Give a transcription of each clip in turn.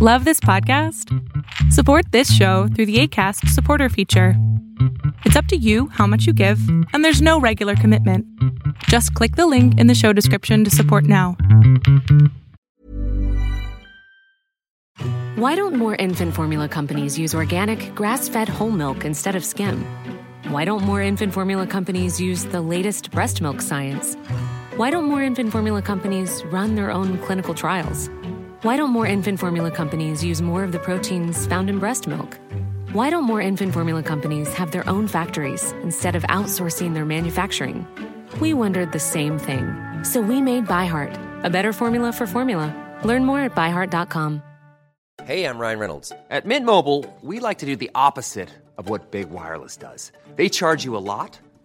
Love this podcast? Support this show through the ACAST supporter feature. It's up to you how much you give, and there's no regular commitment. Just click the link in the show description to support now. Why don't more infant formula companies use organic, grass fed whole milk instead of skim? Why don't more infant formula companies use the latest breast milk science? Why don't more infant formula companies run their own clinical trials? Why don't more infant formula companies use more of the proteins found in breast milk? Why don't more infant formula companies have their own factories instead of outsourcing their manufacturing? We wondered the same thing. So we made ByHeart, a better formula for formula. Learn more at byheart.com. Hey, I'm Ryan Reynolds. At Mint Mobile, we like to do the opposite of what Big Wireless does. They charge you a lot,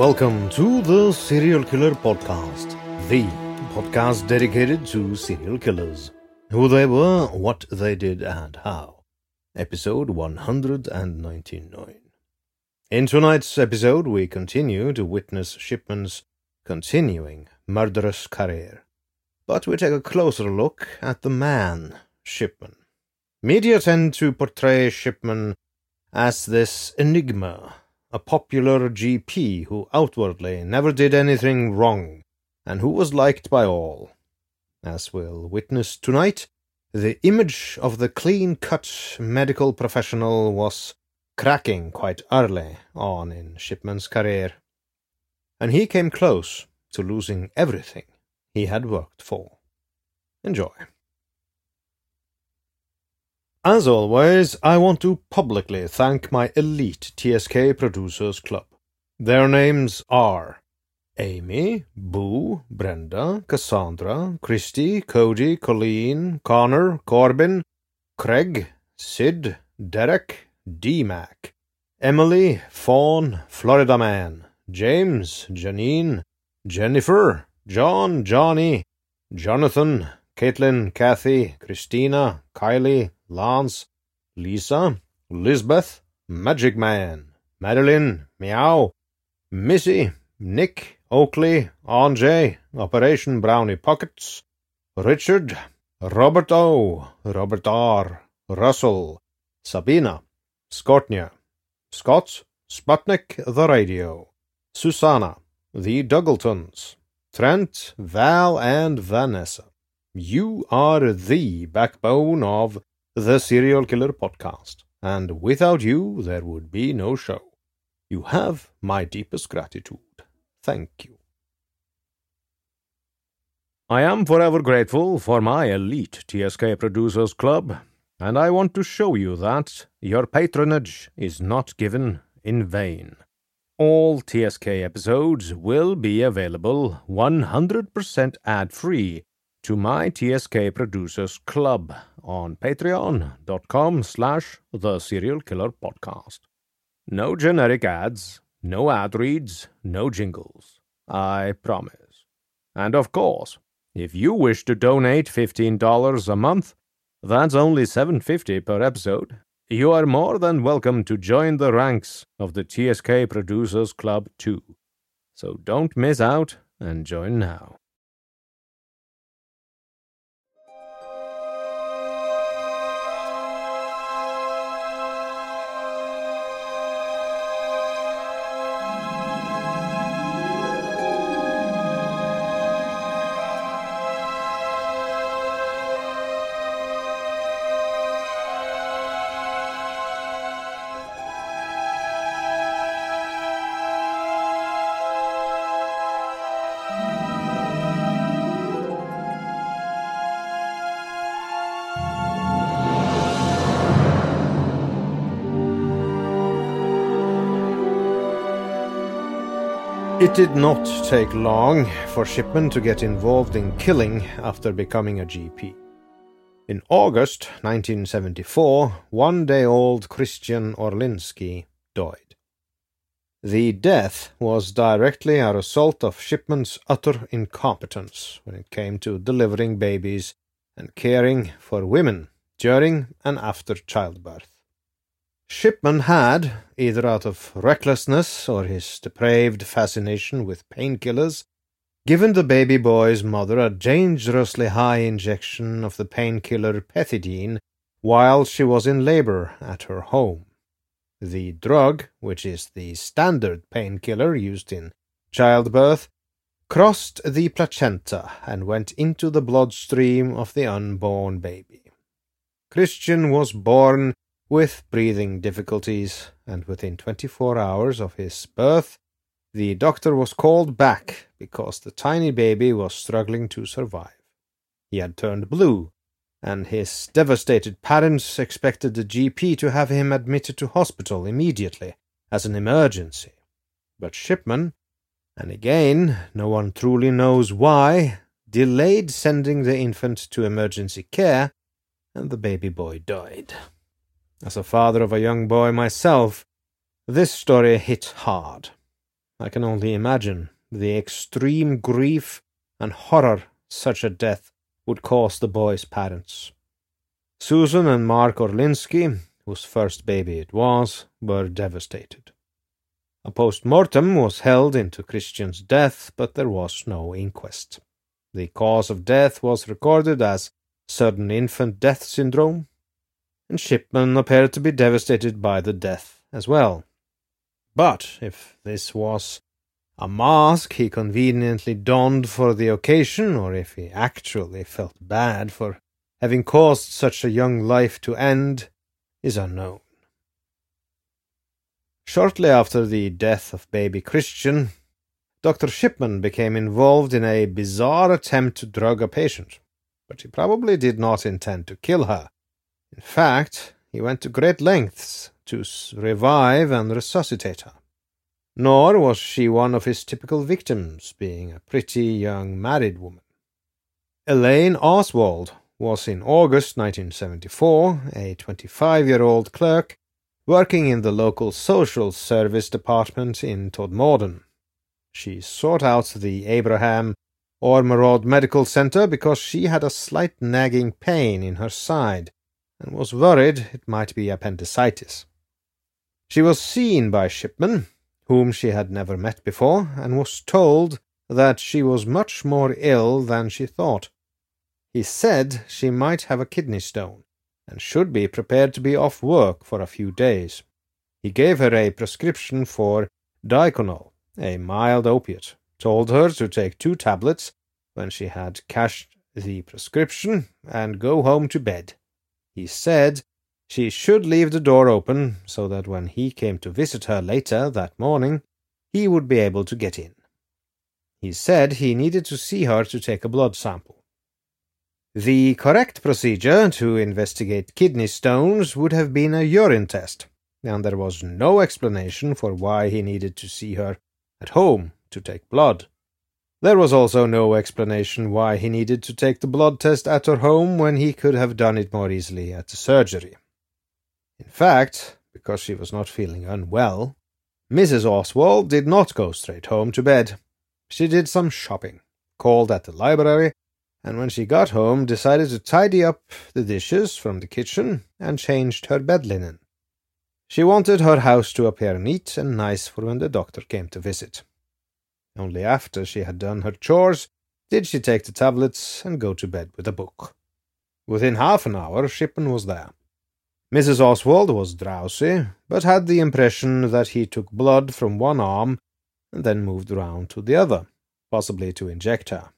Welcome to the Serial Killer Podcast, the podcast dedicated to serial killers, who they were, what they did, and how. Episode 199. In tonight's episode, we continue to witness Shipman's continuing murderous career, but we take a closer look at the man, Shipman. Media tend to portray Shipman as this enigma a popular GP who outwardly never did anything wrong, and who was liked by all. As we'll witness tonight, the image of the clean cut medical professional was cracking quite early on in Shipman's career, and he came close to losing everything he had worked for. Enjoy. As always, I want to publicly thank my elite TSK Producers Club. Their names are Amy, Boo, Brenda, Cassandra, Christy, Cody, Colleen, Connor, Corbin, Craig, Sid, Derek, D-Mac, Emily, Fawn, Florida Man, James, Janine, Jennifer, John, Johnny, Jonathan, Caitlin, Kathy, Christina, Kylie, Lance, Lisa, Lisbeth, Magic Man, Madeline, Meow, Missy, Nick, Oakley, Anjay, Operation Brownie Pockets, Richard, Robert O, Robert R, Russell, Sabina, Skortnia, Scott, Sputnik the Radio, Susanna, the Duggletons, Trent, Val, and Vanessa. You are the backbone of the Serial Killer Podcast, and without you, there would be no show. You have my deepest gratitude. Thank you. I am forever grateful for my elite TSK Producers Club, and I want to show you that your patronage is not given in vain. All TSK episodes will be available 100% ad free to my TSK Producers Club on patreon.com slash the serial killer podcast. No generic ads, no ad reads, no jingles. I promise. And of course, if you wish to donate $15 a month, that's only $7.50 per episode. You are more than welcome to join the ranks of the TSK Producers Club too. So don't miss out and join now. It did not take long for Shipman to get involved in killing after becoming a GP. In August 1974, one day old Christian Orlinsky died. The death was directly a result of Shipman's utter incompetence when it came to delivering babies and caring for women during and after childbirth. Shipman had, either out of recklessness or his depraved fascination with painkillers, given the baby boy's mother a dangerously high injection of the painkiller pethidine while she was in labor at her home. The drug, which is the standard painkiller used in childbirth, crossed the placenta and went into the bloodstream of the unborn baby. Christian was born with breathing difficulties, and within twenty four hours of his birth, the doctor was called back because the tiny baby was struggling to survive. He had turned blue, and his devastated parents expected the GP to have him admitted to hospital immediately as an emergency. But Shipman, and again no one truly knows why, delayed sending the infant to emergency care, and the baby boy died. As a father of a young boy myself, this story hit hard. I can only imagine the extreme grief and horror such a death would cause the boy's parents. Susan and Mark Orlinsky, whose first baby it was, were devastated. A post mortem was held into Christian's death, but there was no inquest. The cause of death was recorded as sudden infant death syndrome, and Shipman appeared to be devastated by the death as well. But if this was a mask he conveniently donned for the occasion, or if he actually felt bad for having caused such a young life to end, is unknown. Shortly after the death of baby Christian, Dr. Shipman became involved in a bizarre attempt to drug a patient, but he probably did not intend to kill her. In fact, he went to great lengths to revive and resuscitate her. Nor was she one of his typical victims, being a pretty young married woman. Elaine Oswald was in August 1974 a 25 year old clerk working in the local social service department in Todmorden. She sought out the Abraham Ormerod Medical Center because she had a slight nagging pain in her side and was worried it might be appendicitis. She was seen by Shipman, whom she had never met before, and was told that she was much more ill than she thought. He said she might have a kidney stone, and should be prepared to be off work for a few days. He gave her a prescription for Diconal, a mild opiate, told her to take two tablets when she had cashed the prescription, and go home to bed. He said she should leave the door open so that when he came to visit her later that morning, he would be able to get in. He said he needed to see her to take a blood sample. The correct procedure to investigate kidney stones would have been a urine test, and there was no explanation for why he needed to see her at home to take blood. There was also no explanation why he needed to take the blood test at her home when he could have done it more easily at the surgery. In fact, because she was not feeling unwell, Mrs. Oswald did not go straight home to bed. She did some shopping, called at the library, and when she got home decided to tidy up the dishes from the kitchen and changed her bed linen. She wanted her house to appear neat and nice for when the doctor came to visit. Only after she had done her chores did she take the tablets and go to bed with a book. Within half an hour, Shipman was there. Mrs. Oswald was drowsy, but had the impression that he took blood from one arm and then moved round to the other, possibly to inject her.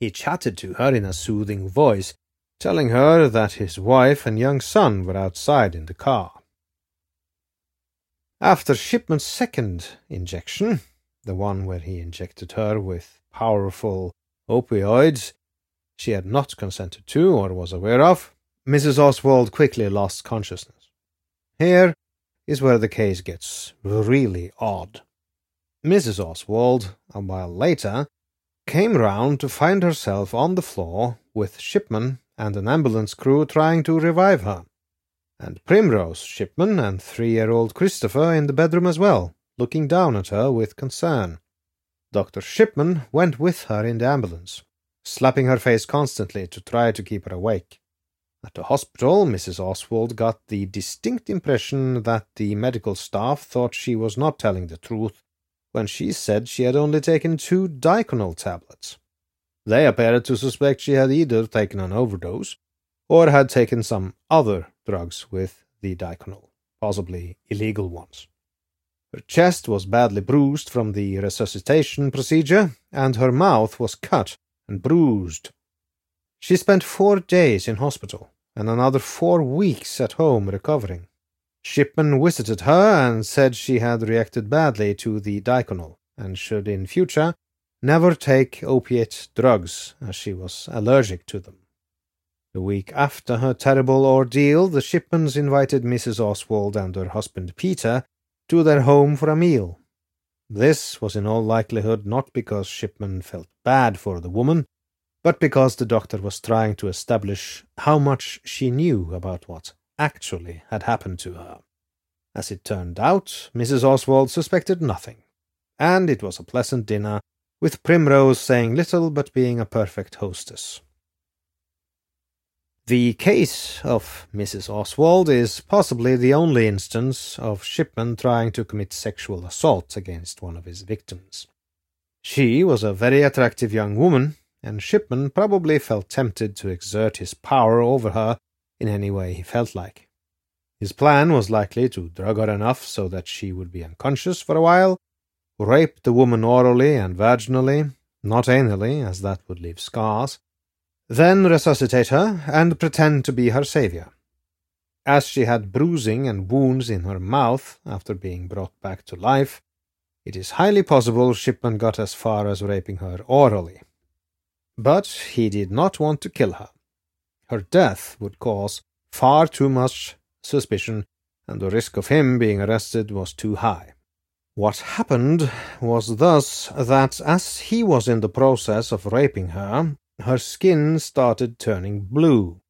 He chatted to her in a soothing voice, telling her that his wife and young son were outside in the car. After Shipman's second injection, the one where he injected her with powerful opioids she had not consented to or was aware of, Mrs. Oswald quickly lost consciousness. Here is where the case gets really odd. Mrs. Oswald, a while later, came round to find herself on the floor with Shipman and an ambulance crew trying to revive her, and Primrose Shipman and three year old Christopher in the bedroom as well, looking down at her with concern. Dr. Shipman went with her in the ambulance, slapping her face constantly to try to keep her awake. At the hospital, Mrs. Oswald got the distinct impression that the medical staff thought she was not telling the truth when she said she had only taken two Diconal tablets. They appeared to suspect she had either taken an overdose or had taken some other drugs with the Diconal, possibly illegal ones. Her chest was badly bruised from the resuscitation procedure, and her mouth was cut and bruised. She spent four days in hospital and another four weeks at home recovering. Shipman visited her and said she had reacted badly to the Diconal and should in future never take opiate drugs as she was allergic to them. The week after her terrible ordeal, the Shipmans invited Mrs. Oswald and her husband Peter to their home for a meal. This was in all likelihood not because Shipman felt bad for the woman, but because the doctor was trying to establish how much she knew about what actually had happened to her. As it turned out, Mrs. Oswald suspected nothing, and it was a pleasant dinner, with Primrose saying little but being a perfect hostess. The case of Mrs. Oswald is possibly the only instance of Shipman trying to commit sexual assault against one of his victims. She was a very attractive young woman, and Shipman probably felt tempted to exert his power over her in any way he felt like. His plan was likely to drug her enough so that she would be unconscious for a while, rape the woman orally and vaginally, not anally, as that would leave scars, then resuscitate her and pretend to be her savior. As she had bruising and wounds in her mouth after being brought back to life, it is highly possible Shipman got as far as raping her orally. But he did not want to kill her. Her death would cause far too much suspicion, and the risk of him being arrested was too high. What happened was thus that as he was in the process of raping her, her skin started turning blue,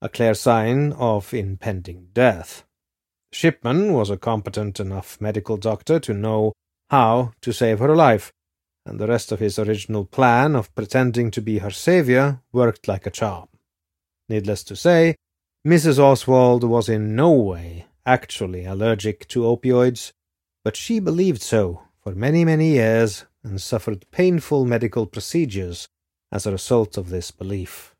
a clear sign of impending death. Shipman was a competent enough medical doctor to know how to save her life, and the rest of his original plan of pretending to be her savior worked like a charm. Needless to say, Mrs. Oswald was in no way actually allergic to opioids, but she believed so for many, many years and suffered painful medical procedures as a result of this belief.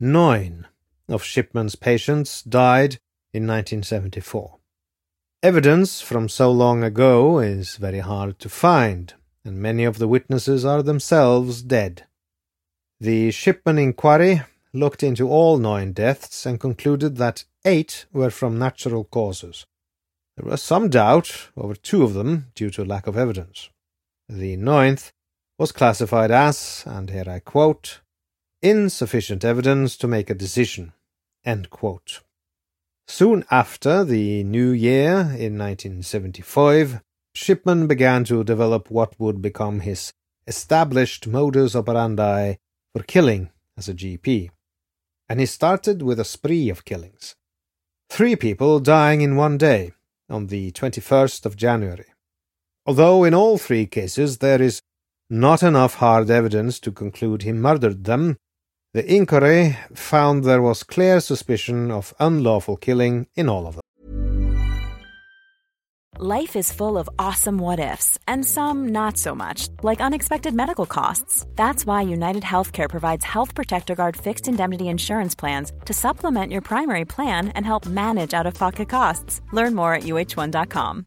Nine of Shipman's patients died in 1974. Evidence from so long ago is very hard to find, and many of the witnesses are themselves dead. The Shipman inquiry looked into all nine deaths and concluded that eight were from natural causes. There was some doubt over two of them due to lack of evidence. The ninth was classified as, and here I quote, insufficient evidence to make a decision. Soon after the new year, in 1975, Shipman began to develop what would become his established modus operandi for killing as a GP. And he started with a spree of killings. Three people dying in one day, on the 21st of January. Although in all three cases there is not enough hard evidence to conclude he murdered them, the inquiry found there was clear suspicion of unlawful killing in all of them. Life is full of awesome what ifs, and some not so much, like unexpected medical costs. That's why United Healthcare provides Health Protector Guard fixed indemnity insurance plans to supplement your primary plan and help manage out of pocket costs. Learn more at uh1.com.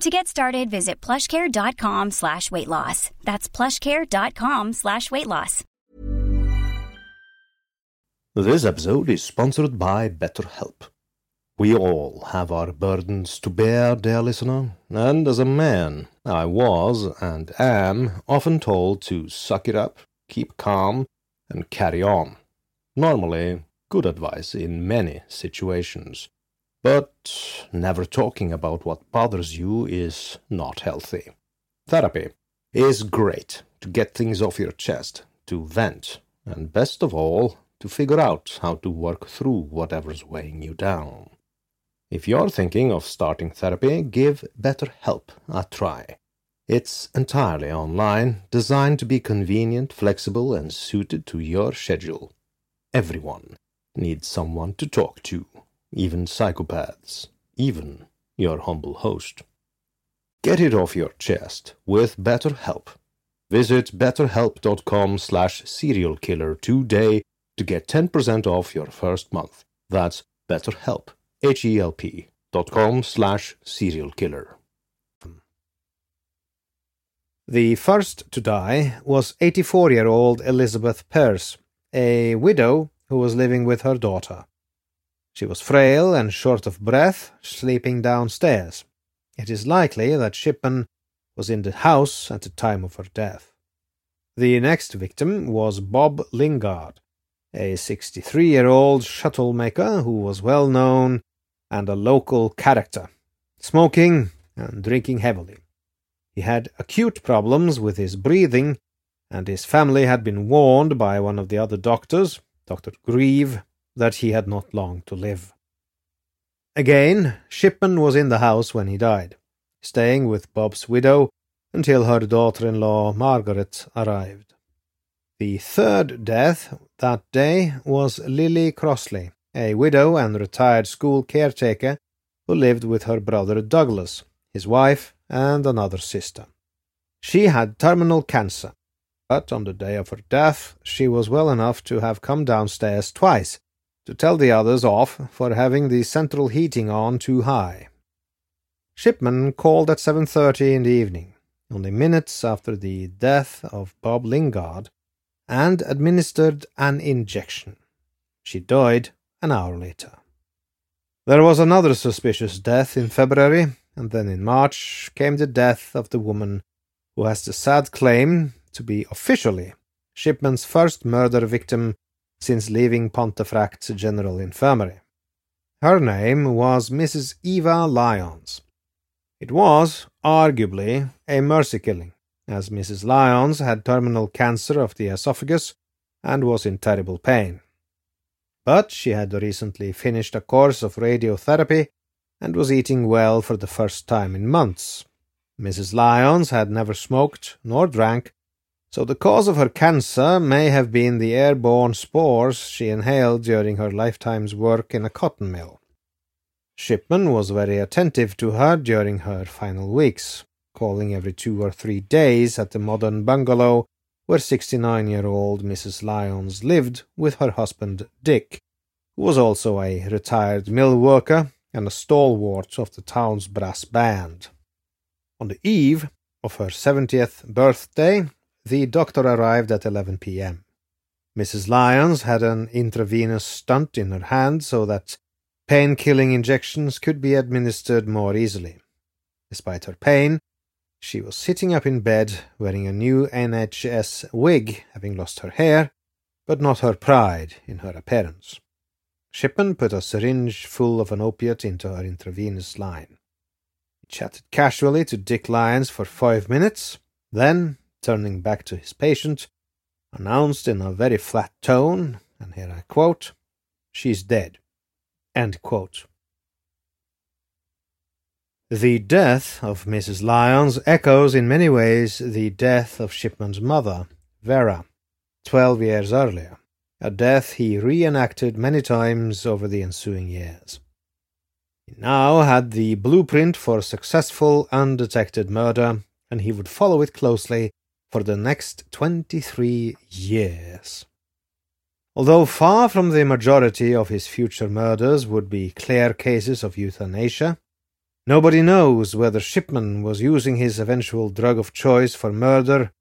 To get started, visit plushcare.com slash weight loss. That's plushcare.com slash weight loss. This episode is sponsored by BetterHelp. We all have our burdens to bear, dear listener, and as a man, I was and am often told to suck it up, keep calm, and carry on. Normally, good advice in many situations. But never talking about what bothers you is not healthy. Therapy is great to get things off your chest, to vent, and best of all, to figure out how to work through whatever's weighing you down. If you're thinking of starting therapy, give BetterHelp a try. It's entirely online, designed to be convenient, flexible, and suited to your schedule. Everyone needs someone to talk to, even psychopaths, even your humble host. Get it off your chest with BetterHelp. Visit betterhelp.com slash serialkiller today to get 10% off your first month. That's BetterHelp, H-E-L-P dot com slash serialkiller. The first to die was 84 year old Elizabeth Pearce, a widow who was living with her daughter. She was frail and short of breath, sleeping downstairs. It is likely that Shipman was in the house at the time of her death. The next victim was Bob Lingard, a 63 year old shuttle maker who was well known and a local character, smoking and drinking heavily. He had acute problems with his breathing, and his family had been warned by one of the other doctors, Dr. Grieve, that he had not long to live. Again, Shipman was in the house when he died, staying with Bob's widow until her daughter in law Margaret arrived. The third death that day was Lily Crossley, a widow and retired school caretaker who lived with her brother Douglas, his wife, and another sister. She had terminal cancer, but on the day of her death she was well enough to have come downstairs twice to tell the others off for having the central heating on too high. Shipman called at 7.30 in the evening, only minutes after the death of Bob Lingard, and administered an injection. She died an hour later. There was another suspicious death in February, and then in March came the death of the woman who has the sad claim to be officially Shipman's first murder victim since leaving Pontefract's General Infirmary. Her name was Mrs. Eva Lyons. It was, arguably, a mercy killing, as Mrs. Lyons had terminal cancer of the esophagus and was in terrible pain. But she had recently finished a course of radiotherapy and was eating well for the first time in months. Mrs. Lyons had never smoked nor drank, so the cause of her cancer may have been the airborne spores she inhaled during her lifetime's work in a cotton mill. Shipman was very attentive to her during her final weeks, calling every two or three days at the modern bungalow where 69 year old Mrs. Lyons lived with her husband Dick, who was also a retired mill worker and a stalwart of the town's brass band. On the eve of her 70th birthday, the doctor arrived at 11 p.m. Mrs. Lyons had an intravenous stunt in her hand so that pain killing injections could be administered more easily. Despite her pain, she was sitting up in bed wearing a new NHS wig, having lost her hair, but not her pride in her appearance. Shipman put a syringe full of an opiate into her intravenous line. He chatted casually to Dick Lyons for five minutes, then turning back to his patient, announced in a very flat tone, and here I quote, She's dead. End quote. The death of Mrs. Lyons echoes in many ways the death of Shipman's mother, Vera, twelve years earlier, a death he reenacted many times over the ensuing years. He now had the blueprint for successful undetected murder, and he would follow it closely for the next 23 years. Although far from the majority of his future murders would be clear cases of euthanasia, nobody knows whether Shipman was using his eventual drug of choice for murder,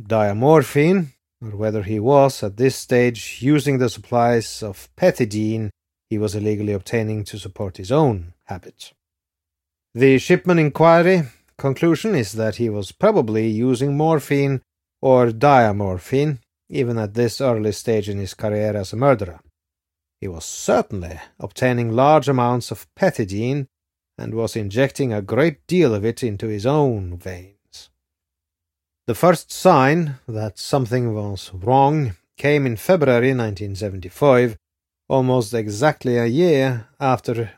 diamorphine, or whether he was, at this stage, using the supplies of pethidine he was illegally obtaining to support his own habit. The Shipman inquiry conclusion is that he was probably using morphine or diamorphine, even at this early stage in his career as a murderer. He was certainly obtaining large amounts of pethidine and was injecting a great deal of it into his own veins. The first sign that something was wrong came in February 1975, almost exactly a year after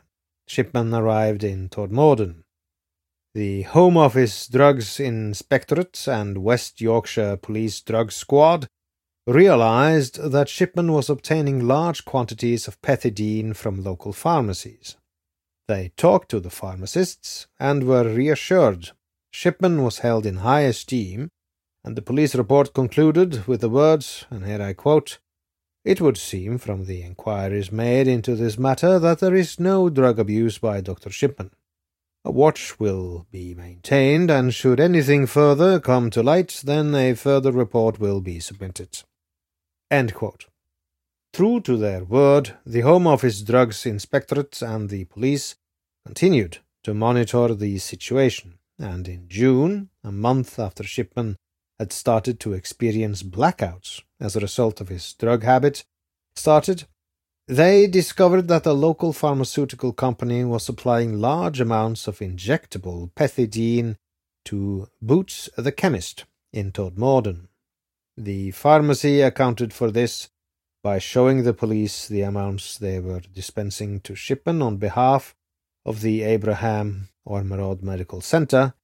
Shipman arrived in Todmorden. The Home Office Drugs Inspectorate and West Yorkshire Police Drug Squad realized that Shipman was obtaining large quantities of pethidine from local pharmacies. They talked to the pharmacists and were reassured. Shipman was held in high esteem, and the police report concluded with the words, and here I quote, It would seem from the inquiries made into this matter that there is no drug abuse by Dr. Shipman. A watch will be maintained, and should anything further come to light, then a further report will be submitted. True to their word, the Home Office Drugs Inspectorate and the police continued to monitor the situation, and in June, a month after Shipman had started to experience blackouts as a result of his drug habit started, they discovered that a local pharmaceutical company was supplying large amounts of injectable pethidine to Boots the chemist in Todmorden. The pharmacy accounted for this by showing the police the amounts they were dispensing to Shipman on behalf of the Abraham Ormerod Medical Center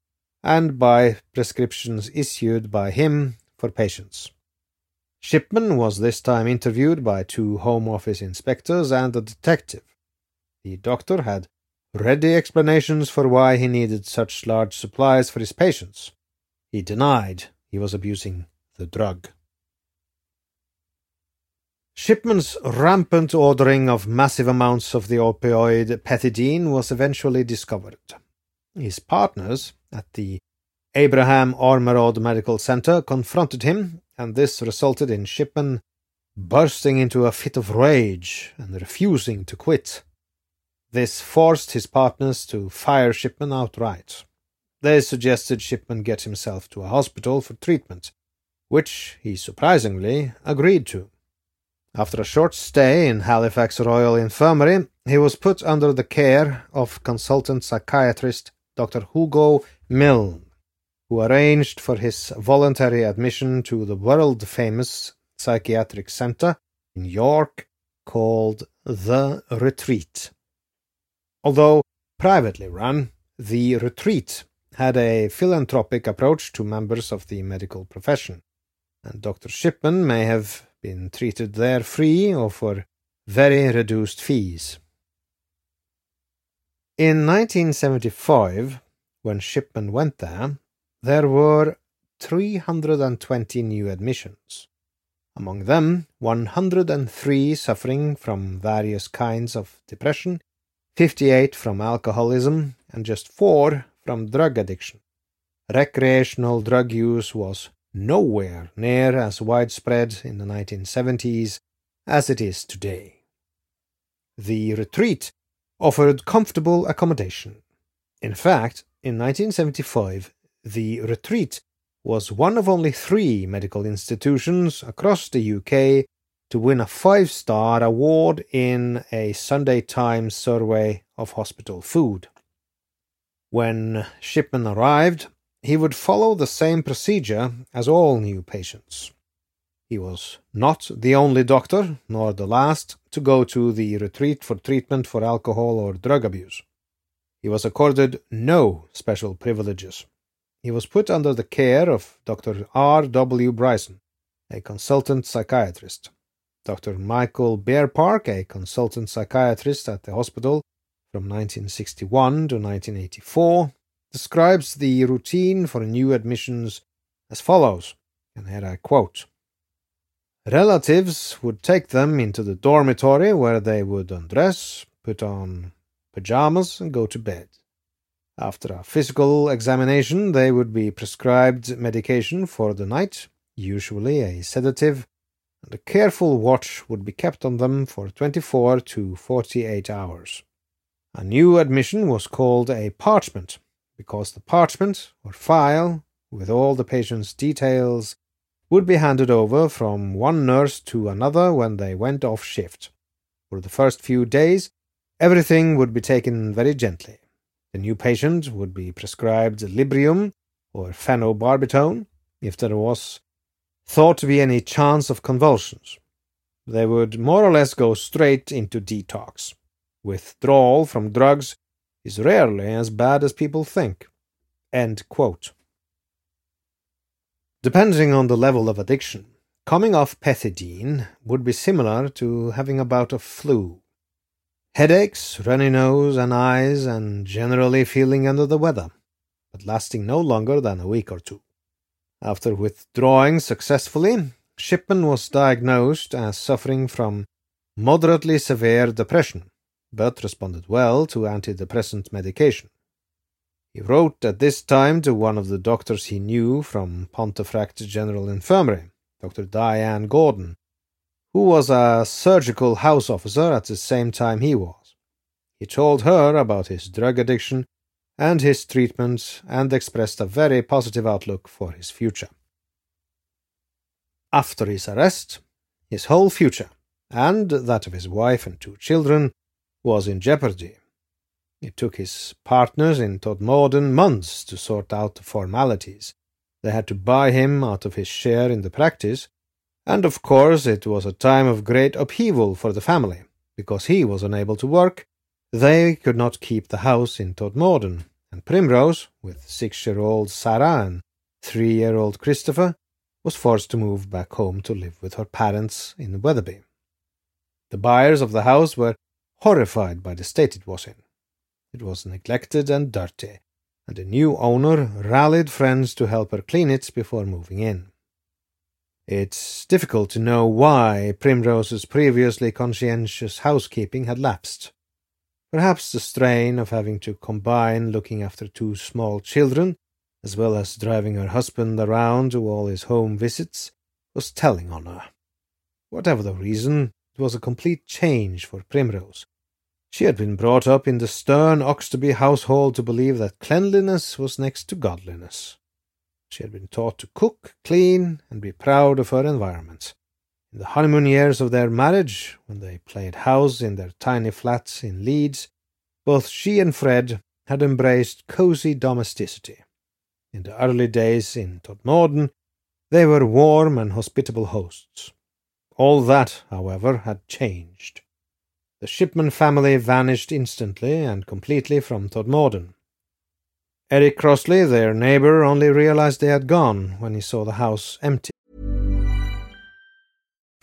and by prescriptions issued by him for patients. Shipman was this time interviewed by two Home Office inspectors and a detective. The doctor had ready explanations for why he needed such large supplies for his patients. He denied he was abusing the drug. Shipman's rampant ordering of massive amounts of the opioid pethidine was eventually discovered. His partners at the Abraham Ormerod Medical Center confronted him, and this resulted in Shipman bursting into a fit of rage and refusing to quit. This forced his partners to fire Shipman outright. They suggested Shipman get himself to a hospital for treatment, which he surprisingly agreed to. After a short stay in Halifax Royal Infirmary, he was put under the care of consultant psychiatrist Dr. Hugo Milne, who arranged for his voluntary admission to the world famous psychiatric center in York called The Retreat. Although privately run, The Retreat had a philanthropic approach to members of the medical profession and Dr. Shipman may have been treated there free or for very reduced fees. In 1975, when Shipman went there, there were 320 new admissions. Among them, 103 suffering from various kinds of depression, 58 from alcoholism, and just 4 from drug addiction. Recreational drug use was nowhere near as widespread in the 1970s as it is today. The retreat offered comfortable accommodation. In fact, in 1975, the retreat was one of only three medical institutions across the UK to win a five star award in a Sunday Times survey of hospital food. When Shipman arrived, he would follow the same procedure as all new patients. He was not the only doctor, nor the last, to go to the retreat for treatment for alcohol or drug abuse. He was accorded no special privileges. He was put under the care of Dr. R. W. Bryson, a consultant psychiatrist, Dr. Michael Bearpark, a consultant psychiatrist at the hospital from 1961 to 1984, describes the routine for new admissions as follows, and here I quote Relatives would take them into the dormitory where they would undress, put on pajamas, and go to bed. After a physical examination, they would be prescribed medication for the night, usually a sedative, and a careful watch would be kept on them for 24 to 48 hours. A new admission was called a parchment, because the parchment, or file, with all the patient's details, would be handed over from one nurse to another when they went off shift. For the first few days, everything would be taken very gently. The new patient would be prescribed Librium or phenobarbital if there was thought to be any chance of convulsions. They would more or less go straight into detox. Withdrawal from drugs is rarely as bad as people think. Depending on the level of addiction, coming off pethidine would be similar to having a bout of flu. Headaches, runny nose and eyes, and generally feeling under the weather, but lasting no longer than a week or two. After withdrawing successfully, Shipman was diagnosed as suffering from moderately severe depression, but responded well to antidepressant medication. He wrote at this time to one of the doctors he knew from Pontefract General Infirmary, Dr. Diane Gordon, who was a surgical house officer at the same time he was. He told her about his drug addiction and his treatment and expressed a very positive outlook for his future. After his arrest, his whole future, and that of his wife and two children, was in jeopardy. It took his partners in Todmorden months to sort out the formalities. They had to buy him out of his share in the practice, and of course it was a time of great upheaval for the family, because he was unable to work they could not keep the house in Todmorden, and Primrose, with six-year-old Sarah and three-year-old Christopher, was forced to move back home to live with her parents in Wetherby. The buyers of the house were horrified by the state it was in. It was neglected and dirty, and the new owner rallied friends to help her clean it before moving in. It's difficult to know why Primrose's previously conscientious housekeeping had lapsed. Perhaps the strain of having to combine looking after two small children, as well as driving her husband around to all his home visits, was telling on her. Whatever the reason, it was a complete change for Primrose. She had been brought up in the stern Oxtoby household to believe that cleanliness was next to godliness. She had been taught to cook, clean, and be proud of her environment. In the honeymoon years of their marriage, when they played house in their tiny flats in Leeds, both she and Fred had embraced cosy domesticity. In the early days in Todmorden, they were warm and hospitable hosts. All that, however, had changed. The Shipman family vanished instantly and completely from Todmorden. Eric Crossley, their neighbour, only realized they had gone when he saw the house empty.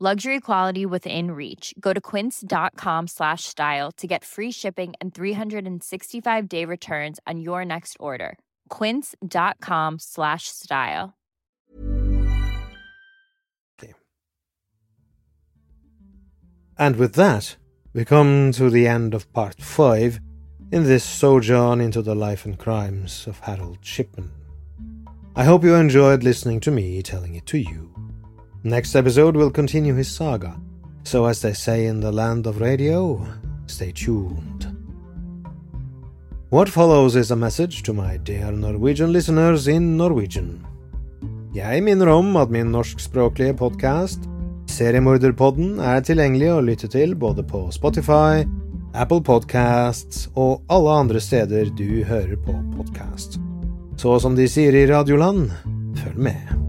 Luxury quality within reach. Go to quince.com slash style to get free shipping and 365 day returns on your next order. Quince.com slash style. And with that, We come to the end of part 5 in this sojourn into the life and crimes of Harold Shipman. I hope you enjoyed listening to me telling it to you. Next episode will continue his saga, so as they say in the land of radio, stay tuned. What follows is a message to my dear Norwegian listeners in Norwegian. Jeg minner om at min norskspråklige podkast, Seriemorderpodden, er tilgjengelig å lytte til både på Spotify, Apple Podcasts og alle andre steder du hører på podkast. Så som de sier i Radioland, følg med.